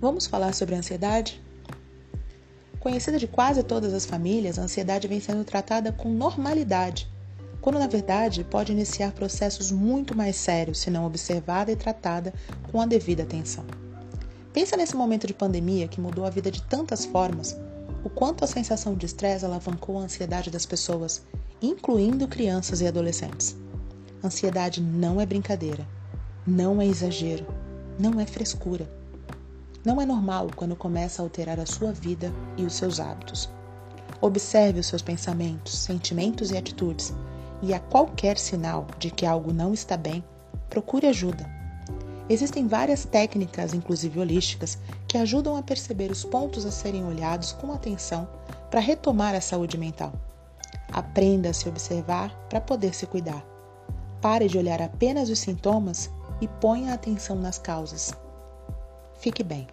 Vamos falar sobre a ansiedade? Conhecida de quase todas as famílias, a ansiedade vem sendo tratada com normalidade, quando na verdade pode iniciar processos muito mais sérios se não observada e tratada com a devida atenção. Pensa nesse momento de pandemia que mudou a vida de tantas formas, o quanto a sensação de estresse alavancou a ansiedade das pessoas, incluindo crianças e adolescentes. Ansiedade não é brincadeira, não é exagero, não é frescura não é normal quando começa a alterar a sua vida e os seus hábitos. Observe os seus pensamentos, sentimentos e atitudes, e a qualquer sinal de que algo não está bem, procure ajuda. Existem várias técnicas, inclusive holísticas, que ajudam a perceber os pontos a serem olhados com atenção para retomar a saúde mental. Aprenda a se observar para poder se cuidar. Pare de olhar apenas os sintomas e ponha atenção nas causas. Fique bem.